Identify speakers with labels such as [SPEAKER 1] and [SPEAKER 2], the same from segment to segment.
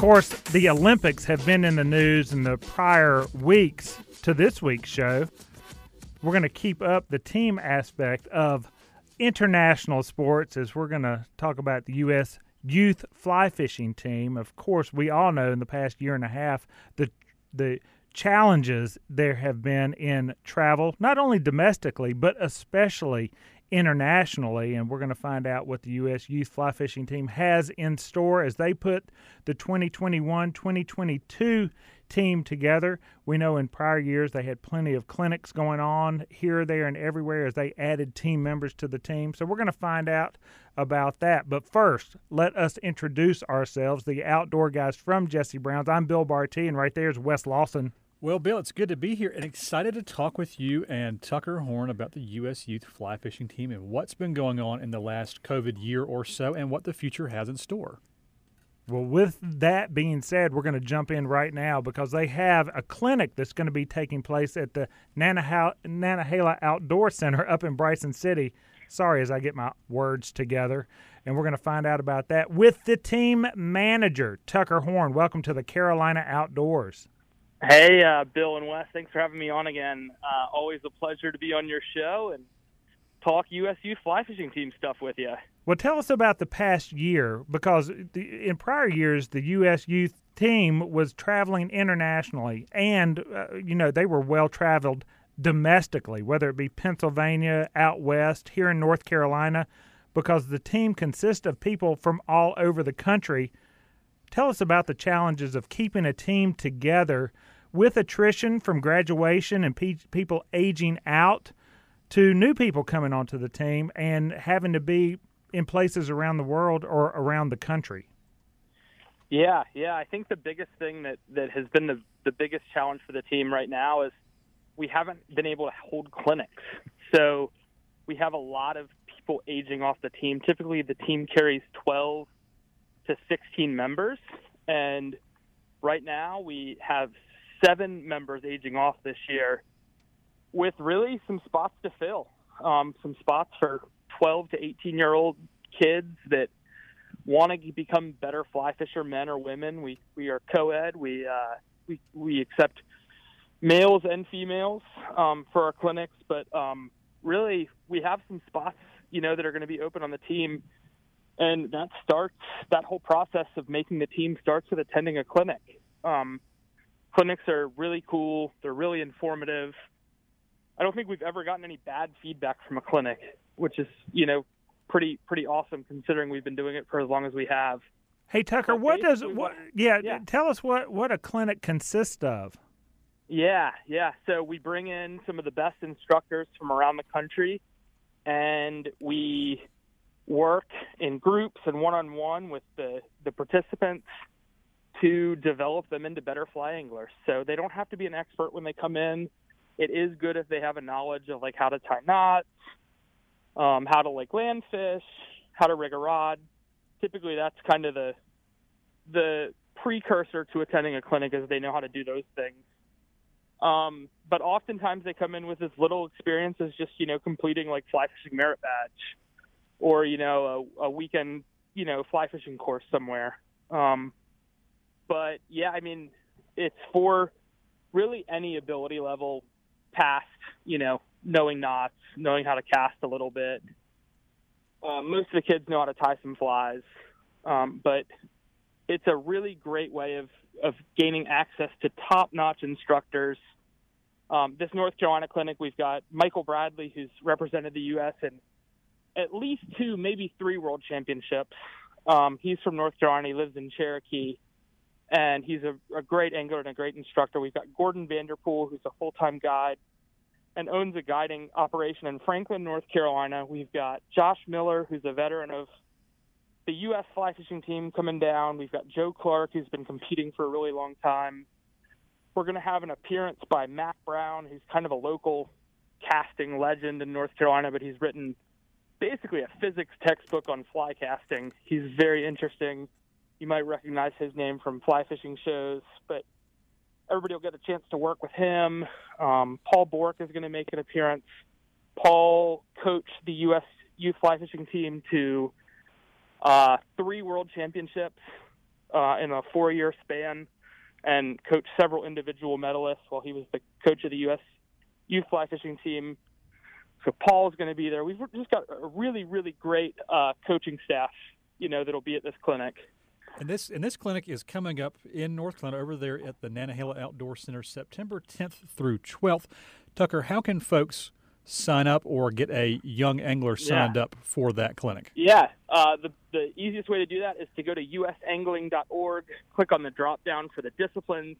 [SPEAKER 1] course, the Olympics have been in the news in the prior weeks to this week's show. We're going to keep up the team aspect of international sports as we're going to talk about the U.S. youth fly fishing team. Of course, we all know in the past year and a half the the challenges there have been in travel, not only domestically but especially internationally, and we're going to find out what the U.S. Youth Fly Fishing Team has in store as they put the 2021 2022 team together. We know in prior years they had plenty of clinics going on here, there, and everywhere as they added team members to the team. So we're going to find out about that. But first, let us introduce ourselves, the outdoor guys from Jesse Brown's. I'm Bill Barty, and right there is Wes Lawson.
[SPEAKER 2] Well, Bill, it's good to be here and excited to talk with you and Tucker Horn about the U.S. Youth Fly Fishing Team and what's been going on in the last COVID year or so and what the future has in store.
[SPEAKER 1] Well, with that being said, we're going to jump in right now because they have a clinic that's going to be taking place at the Nantahala Outdoor Center up in Bryson City. Sorry as I get my words together. And we're going to find out about that with the team manager, Tucker Horn. Welcome to the Carolina Outdoors.
[SPEAKER 3] Hey, uh, Bill and Wes, thanks for having me on again. Uh, always a pleasure to be on your show and talk U.S. Youth fly fishing team stuff with you.
[SPEAKER 1] Well, tell us about the past year because the, in prior years, the U.S. youth team was traveling internationally, and uh, you know they were well traveled domestically, whether it be Pennsylvania, out west, here in North Carolina, because the team consists of people from all over the country. Tell us about the challenges of keeping a team together with attrition from graduation and pe- people aging out to new people coming onto the team and having to be in places around the world or around the country.
[SPEAKER 3] Yeah, yeah. I think the biggest thing that, that has been the, the biggest challenge for the team right now is we haven't been able to hold clinics. So we have a lot of people aging off the team. Typically, the team carries 12 to 16 members. And right now, we have seven members aging off this year with really some spots to fill. Um, some spots for 12 to 18 year old kids that want to become better fly fisher men or women. We we are co-ed. We uh, we we accept males and females um, for our clinics, but um, really we have some spots you know that are going to be open on the team, and that starts that whole process of making the team starts with attending a clinic. Um, clinics are really cool. They're really informative. I don't think we've ever gotten any bad feedback from a clinic, which is, you know, pretty pretty awesome considering we've been doing it for as long as we have.
[SPEAKER 1] Hey Tucker, but what does what yeah, yeah, tell us what what a clinic consists of.
[SPEAKER 3] Yeah, yeah. So we bring in some of the best instructors from around the country and we work in groups and one-on-one with the the participants to develop them into better fly anglers. So they don't have to be an expert when they come in. It is good if they have a knowledge of like how to tie knots, um, how to like land fish, how to rig a rod. Typically, that's kind of the the precursor to attending a clinic is they know how to do those things. Um, but oftentimes they come in with as little experience as just you know completing like fly fishing merit badge, or you know a, a weekend you know fly fishing course somewhere. Um, but yeah, I mean, it's for really any ability level past, you know, knowing knots, knowing how to cast a little bit. Um, most of the kids know how to tie some flies, um, but it's a really great way of, of gaining access to top notch instructors. Um, this North Carolina clinic, we've got Michael Bradley, who's represented the U.S. in at least two, maybe three world championships. Um, he's from North Carolina. He lives in Cherokee and he's a, a great angler and a great instructor. We've got Gordon Vanderpool, who's a full-time guide and owns a guiding operation in Franklin, North Carolina. We've got Josh Miller, who's a veteran of the U.S. fly fishing team coming down. We've got Joe Clark, who's been competing for a really long time. We're going to have an appearance by Mac Brown, who's kind of a local casting legend in North Carolina, but he's written basically a physics textbook on fly casting. He's very interesting you might recognize his name from fly fishing shows, but everybody will get a chance to work with him. Um, Paul Bourcq is going to make an appearance. Paul coached the U.S. youth fly fishing team to uh, three world championships uh, in a four-year span and coached several individual medalists while he was the coach of the U.S. youth fly fishing team. So Paul's going to be there. We've just got a really, really great uh, coaching staff, you know, that'll be at this clinic.
[SPEAKER 2] And this and this clinic is coming up in North Carolina over there at the Nantahala Outdoor Center, September 10th through 12th. Tucker, how can folks sign up or get a young angler signed
[SPEAKER 3] yeah.
[SPEAKER 2] up for that clinic?
[SPEAKER 3] Yeah, uh, the the easiest way to do that is to go to usangling.org, click on the drop down for the disciplines,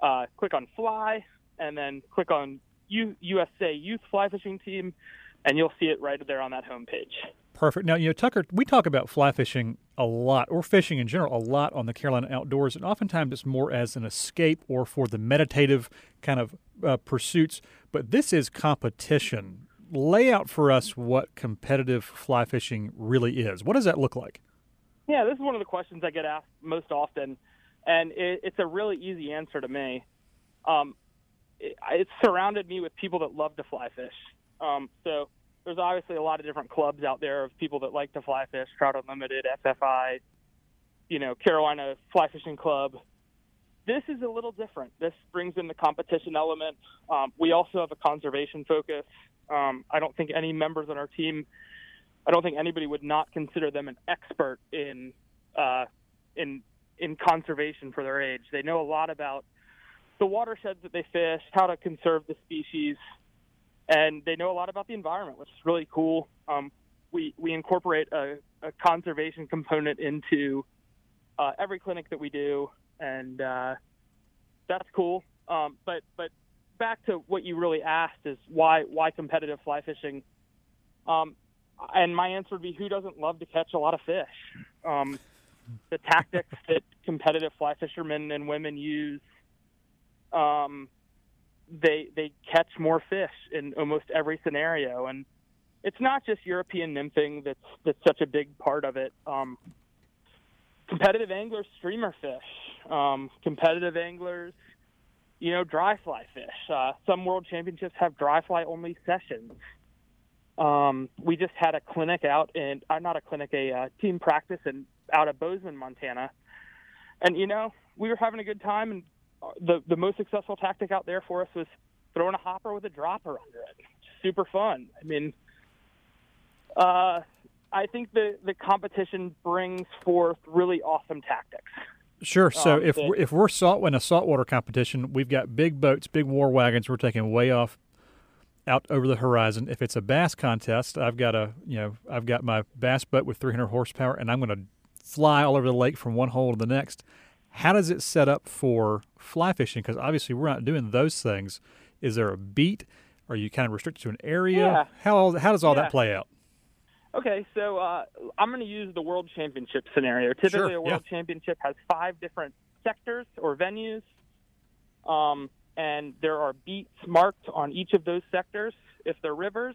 [SPEAKER 3] uh, click on fly, and then click on U- USA Youth Fly Fishing Team, and you'll see it right there on that homepage.
[SPEAKER 2] Perfect. Now, you know, Tucker, we talk about fly fishing a lot, or fishing in general, a lot on the Carolina Outdoors, and oftentimes it's more as an escape or for the meditative kind of uh, pursuits. But this is competition. Lay out for us what competitive fly fishing really is. What does that look like?
[SPEAKER 3] Yeah, this is one of the questions I get asked most often, and it, it's a really easy answer to me. Um, it, it's surrounded me with people that love to fly fish. Um, so there's obviously a lot of different clubs out there of people that like to fly fish, Trout Unlimited, FFI, you know, Carolina Fly Fishing Club. This is a little different. This brings in the competition element. Um, we also have a conservation focus. Um, I don't think any members on our team, I don't think anybody would not consider them an expert in uh, in in conservation for their age. They know a lot about the watersheds that they fish, how to conserve the species, and they know a lot about the environment, which is really cool. Um, we we incorporate a, a conservation component into uh, every clinic that we do, and uh, that's cool. Um, but but back to what you really asked is why why competitive fly fishing. Um, and my answer would be who doesn't love to catch a lot of fish? Um, the tactics that competitive fly fishermen and women use um, they they catch more fish in almost every scenario, and it's not just European nymphing that's that's such a big part of it. Um, competitive anglers streamer fish, um, competitive anglers, you know, dry fly fish. Uh, some world championships have dry fly only sessions. Um, we just had a clinic out in, uh, not a clinic, a uh, team practice in out of Bozeman, Montana, and you know, we were having a good time and the the most successful tactic out there for us was throwing a hopper with a dropper under it. Super fun. I mean, uh, I think the the competition brings forth really awesome tactics.
[SPEAKER 2] Sure. So um, if we're, if we're salt in a saltwater competition, we've got big boats, big war wagons. We're taking way off out over the horizon. If it's a bass contest, I've got a you know I've got my bass boat with 300 horsepower, and I'm going to fly all over the lake from one hole to the next. How does it set up for fly fishing? Because obviously we're not doing those things. Is there a beat? Are you kind of restricted to an area?
[SPEAKER 3] Yeah.
[SPEAKER 2] How how does all
[SPEAKER 3] yeah.
[SPEAKER 2] that play out?
[SPEAKER 3] Okay, so uh, I'm going to use the World Championship scenario. Typically,
[SPEAKER 2] sure,
[SPEAKER 3] a World
[SPEAKER 2] yeah.
[SPEAKER 3] Championship has five different sectors or venues, um, and there are beats marked on each of those sectors if they're rivers.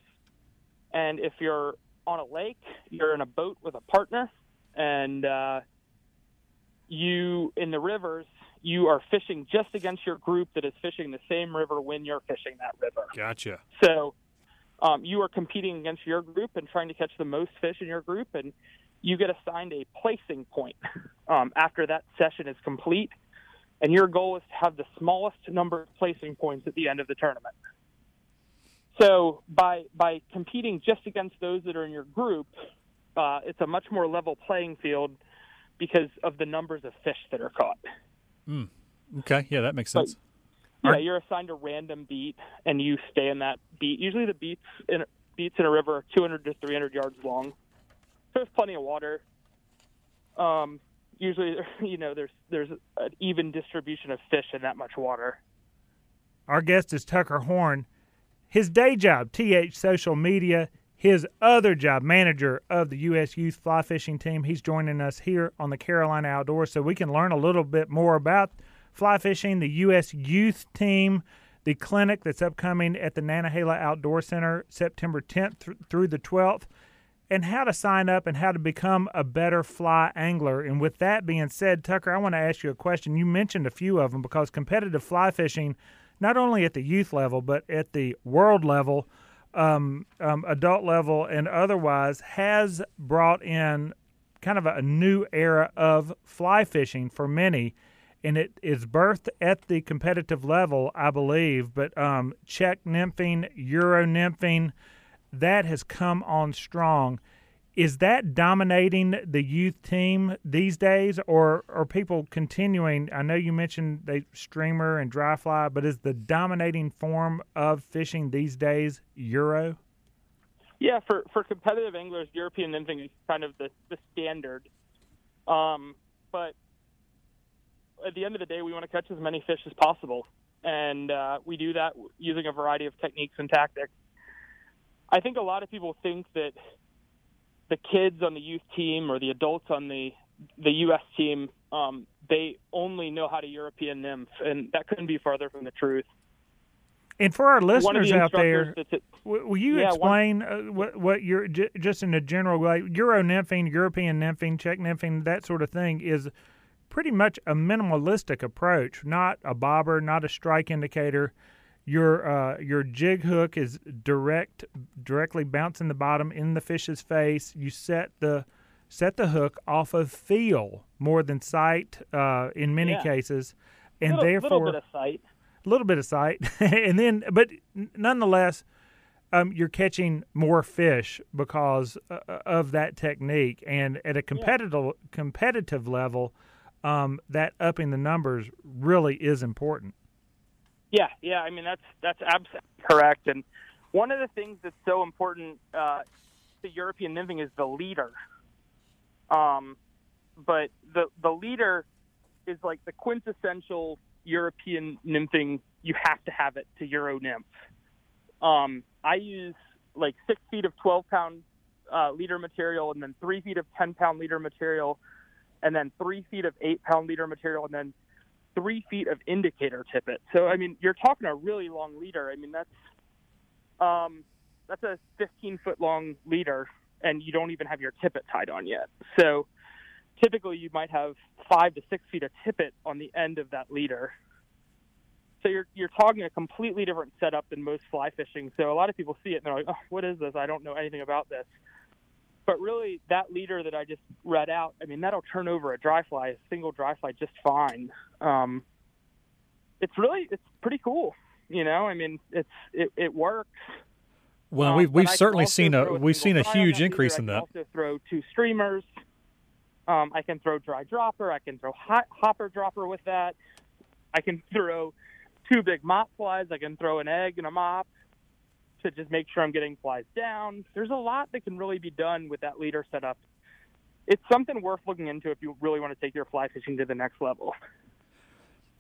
[SPEAKER 3] And if you're on a lake, you're in a boat with a partner, and uh, you in the rivers you are fishing just against your group that is fishing the same river when you're fishing that river.
[SPEAKER 2] Gotcha.
[SPEAKER 3] So um, you are competing against your group and trying to catch the most fish in your group, and you get assigned a placing point um, after that session is complete. And your goal is to have the smallest number of placing points at the end of the tournament. So by by competing just against those that are in your group, uh, it's a much more level playing field because of the numbers of fish that are caught.
[SPEAKER 2] Mm. Okay, yeah, that makes sense.
[SPEAKER 3] But, yeah, you're assigned a random beat, and you stay in that beat. Usually, the beats in beats in a river are 200 to 300 yards long. So there's plenty of water. Um, usually, you know, there's there's an even distribution of fish in that much water.
[SPEAKER 1] Our guest is Tucker Horn. His day job, TH Social Media. His other job, manager of the U.S. Youth Fly Fishing Team. He's joining us here on the Carolina Outdoors so we can learn a little bit more about fly fishing, the U.S. Youth Team, the clinic that's upcoming at the Nantahala Outdoor Center September 10th th- through the 12th, and how to sign up and how to become a better fly angler. And with that being said, Tucker, I want to ask you a question. You mentioned a few of them because competitive fly fishing, not only at the youth level, but at the world level, um, um, adult level and otherwise has brought in kind of a new era of fly fishing for many, and it is birthed at the competitive level, I believe. But um, Czech nymphing, Euro nymphing, that has come on strong. Is that dominating the youth team these days, or are people continuing? I know you mentioned they streamer and dry fly, but is the dominating form of fishing these days Euro?
[SPEAKER 3] Yeah, for, for competitive anglers, European nymphing is kind of the, the standard. Um, but at the end of the day, we want to catch as many fish as possible. And uh, we do that using a variety of techniques and tactics. I think a lot of people think that the kids on the youth team or the adults on the the U.S. team, um, they only know how to European nymph, and that couldn't be farther from the truth.
[SPEAKER 1] And for our listeners the out there, will you yeah, explain one, uh, what what you're just in a general way? Euro nymphing, European nymphing, Czech nymphing, that sort of thing is pretty much a minimalistic approach, not a bobber, not a strike indicator. Your uh, your jig hook is direct, directly bouncing the bottom in the fish's face. You set the set the hook off of feel more than sight uh, in many yeah. cases, and
[SPEAKER 3] little,
[SPEAKER 1] therefore
[SPEAKER 3] a little bit of sight,
[SPEAKER 1] a little bit of sight, and then but nonetheless, um, you're catching more fish because uh, of that technique, and at a competitive yeah. competitive level, um, that upping the numbers really is important.
[SPEAKER 3] Yeah, yeah. I mean, that's that's absolutely correct. And one of the things that's so important uh, to European nymphing is the leader. Um, but the the leader is like the quintessential European nymphing. You have to have it to Euro nymph. Um, I use like six feet of 12 pound uh, leader material, and then three feet of 10 pound leader material, and then three feet of eight pound leader material, and then three feet of indicator tippet. So I mean, you're talking a really long leader. I mean, that's um, that's a 15 foot long leader, and you don't even have your tippet tied on yet. So typically, you might have five to six feet of tippet on the end of that leader. So you're you're talking a completely different setup than most fly fishing. So a lot of people see it and they're like, "Oh, what is this? I don't know anything about this." But really, that leader that I just read out, I mean, that'll turn over a dry fly, a single dry fly, just fine. Um, it's really, it's pretty cool. You know, I mean, it's it, it works.
[SPEAKER 2] Well, um, we've we've certainly seen a we've seen a huge increase
[SPEAKER 3] leader.
[SPEAKER 2] in that.
[SPEAKER 3] I can also throw two streamers. Um, I can throw dry dropper. I can throw hot, hopper dropper with that. I can throw two big mop flies. I can throw an egg and a mop to just make sure I'm getting flies down. There's a lot that can really be done with that leader setup. It's something worth looking into if you really want to take your fly fishing to the next level.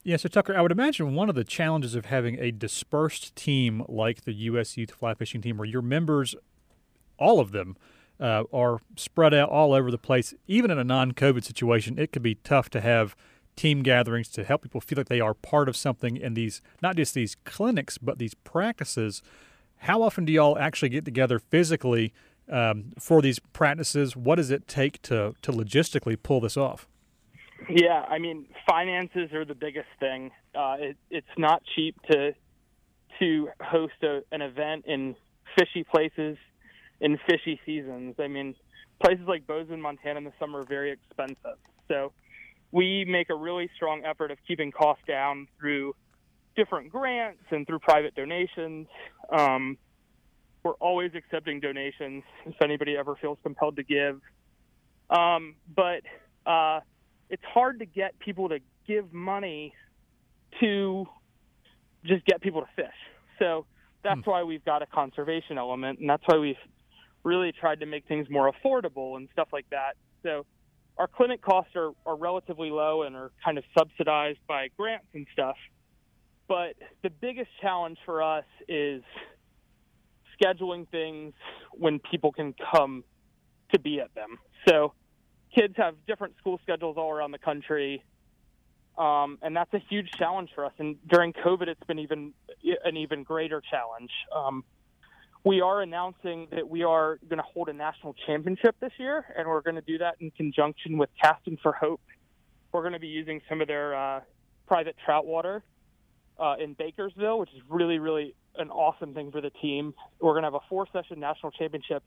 [SPEAKER 2] Yeah, so Tucker, I would imagine one of the challenges of having a dispersed team like the U.S. Youth Fly Fishing Team, where your members, all of them, uh, are spread out all over the place, even in a non COVID situation, it could be tough to have team gatherings to help people feel like they are part of something in these, not just these clinics, but these practices how often do y'all actually get together physically um, for these practices? What does it take to to logistically pull this off?
[SPEAKER 3] Yeah, I mean, finances are the biggest thing. Uh, it, it's not cheap to to host a, an event in fishy places in fishy seasons. I mean, places like Bozeman, Montana in the summer are very expensive. So we make a really strong effort of keeping costs down through different grants and through private donations. Um, we're always accepting donations if anybody ever feels compelled to give. Um, but uh, it's hard to get people to give money to just get people to fish. So that's hmm. why we've got a conservation element, and that's why we've really tried to make things more affordable and stuff like that. So our clinic costs are, are relatively low and are kind of subsidized by grants and stuff. But the biggest challenge for us is scheduling things when people can come to be at them. So kids have different school schedules all around the country. Um, and that's a huge challenge for us. And during COVID, it's been even an even greater challenge. Um, we are announcing that we are going to hold a national championship this year, and we're going to do that in conjunction with Casting for Hope. We're going to be using some of their uh, private trout water uh, in Bakersville, which is really, really an awesome thing for the team. We're going to have a four session national championship,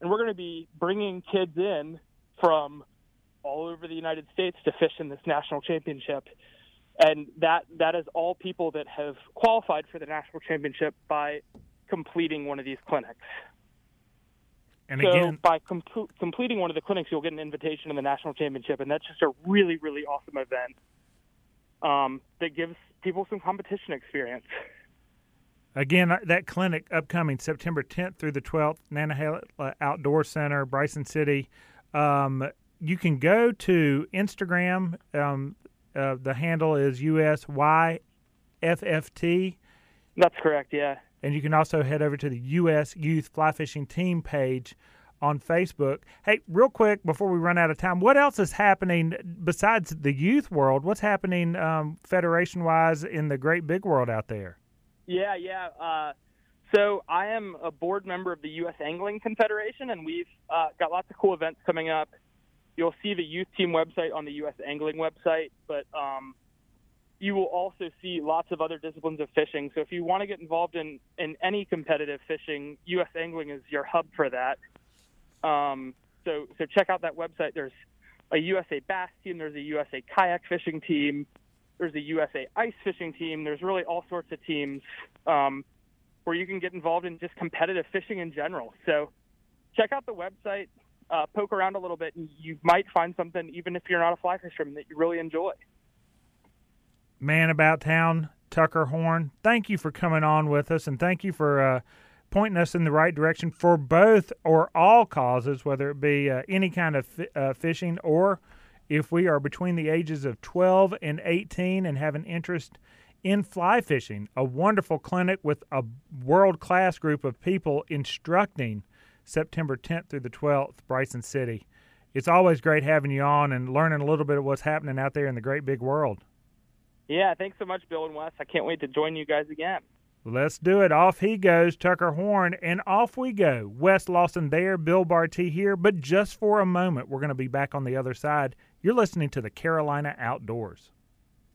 [SPEAKER 3] and we're going to be bringing kids in from all over the United States to fish in this national championship. And that that is all people that have qualified for the national championship by completing one of these clinics.
[SPEAKER 1] And
[SPEAKER 3] so
[SPEAKER 1] again,
[SPEAKER 3] by com- completing one of the clinics, you'll get an invitation to the national championship, and that's just a really, really awesome event um, that gives people some competition experience.
[SPEAKER 1] Again, uh, that clinic upcoming September 10th through the 12th, Nantahala Outdoor Center, Bryson City. Um, you can go to Instagram. Um, uh, the handle is USYFFT.
[SPEAKER 3] That's correct, yeah.
[SPEAKER 1] And you can also head over to the U.S. Youth Fly Fishing Team page on Facebook. Hey, real quick before we run out of time, what else is happening besides the youth world? What's happening um, federation wise in the great big world out there?
[SPEAKER 3] Yeah, yeah. Uh, so I am a board member of the U.S. Angling Confederation, and we've uh, got lots of cool events coming up. You'll see the youth team website on the U.S. Angling website, but um, you will also see lots of other disciplines of fishing. So if you want to get involved in, in any competitive fishing, U.S. Angling is your hub for that. Um, so so check out that website. There's a USA bass team. There's a USA kayak fishing team. There's a USA ice fishing team. There's really all sorts of teams um, where you can get involved in just competitive fishing in general. So check out the website, uh, poke around a little bit, and you might find something, even if you're not a fly fisherman, that you really enjoy.
[SPEAKER 1] Man about town, Tucker Horn. Thank you for coming on with us, and thank you for. Uh, pointing us in the right direction for both or all causes, whether it be uh, any kind of fi- uh, fishing or if we are between the ages of 12 and 18 and have an interest in fly fishing. A wonderful clinic with a world class group of people instructing September 10th through the 12th, Bryson City. It's always great having you on and learning a little bit of what's happening out there in the great big world.
[SPEAKER 3] Yeah, thanks so much, Bill and Wes. I can't wait to join you guys again.
[SPEAKER 1] Let's do it. Off he goes, Tucker Horn, and off we go. Wes Lawson there, Bill Barty here, but just for a moment. We're going to be back on the other side. You're listening to the Carolina Outdoors.